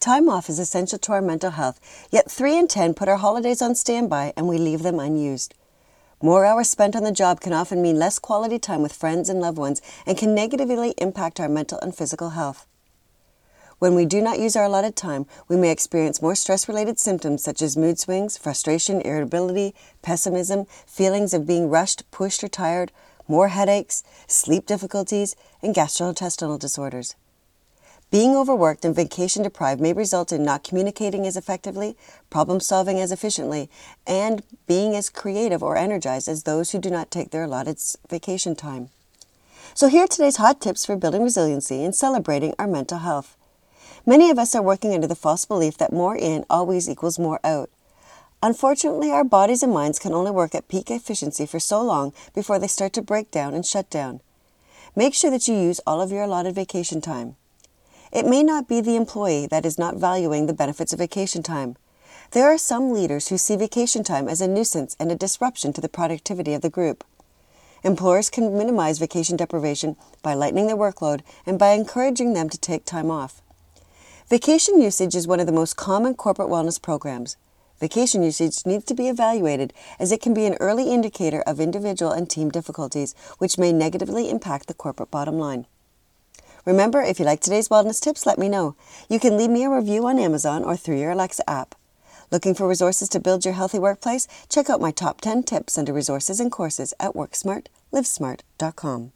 Time off is essential to our mental health, yet 3 in 10 put our holidays on standby and we leave them unused. More hours spent on the job can often mean less quality time with friends and loved ones and can negatively impact our mental and physical health. When we do not use our allotted time, we may experience more stress related symptoms such as mood swings, frustration, irritability, pessimism, feelings of being rushed, pushed, or tired, more headaches, sleep difficulties, and gastrointestinal disorders. Being overworked and vacation deprived may result in not communicating as effectively, problem solving as efficiently, and being as creative or energized as those who do not take their allotted vacation time. So, here are today's hot tips for building resiliency and celebrating our mental health. Many of us are working under the false belief that more in always equals more out. Unfortunately, our bodies and minds can only work at peak efficiency for so long before they start to break down and shut down. Make sure that you use all of your allotted vacation time. It may not be the employee that is not valuing the benefits of vacation time. There are some leaders who see vacation time as a nuisance and a disruption to the productivity of the group. Employers can minimize vacation deprivation by lightening their workload and by encouraging them to take time off. Vacation usage is one of the most common corporate wellness programs. Vacation usage needs to be evaluated as it can be an early indicator of individual and team difficulties, which may negatively impact the corporate bottom line. Remember, if you like today's wellness tips, let me know. You can leave me a review on Amazon or through your Alexa app. Looking for resources to build your healthy workplace? Check out my top 10 tips under resources and courses at WorkSmartLivesmart.com.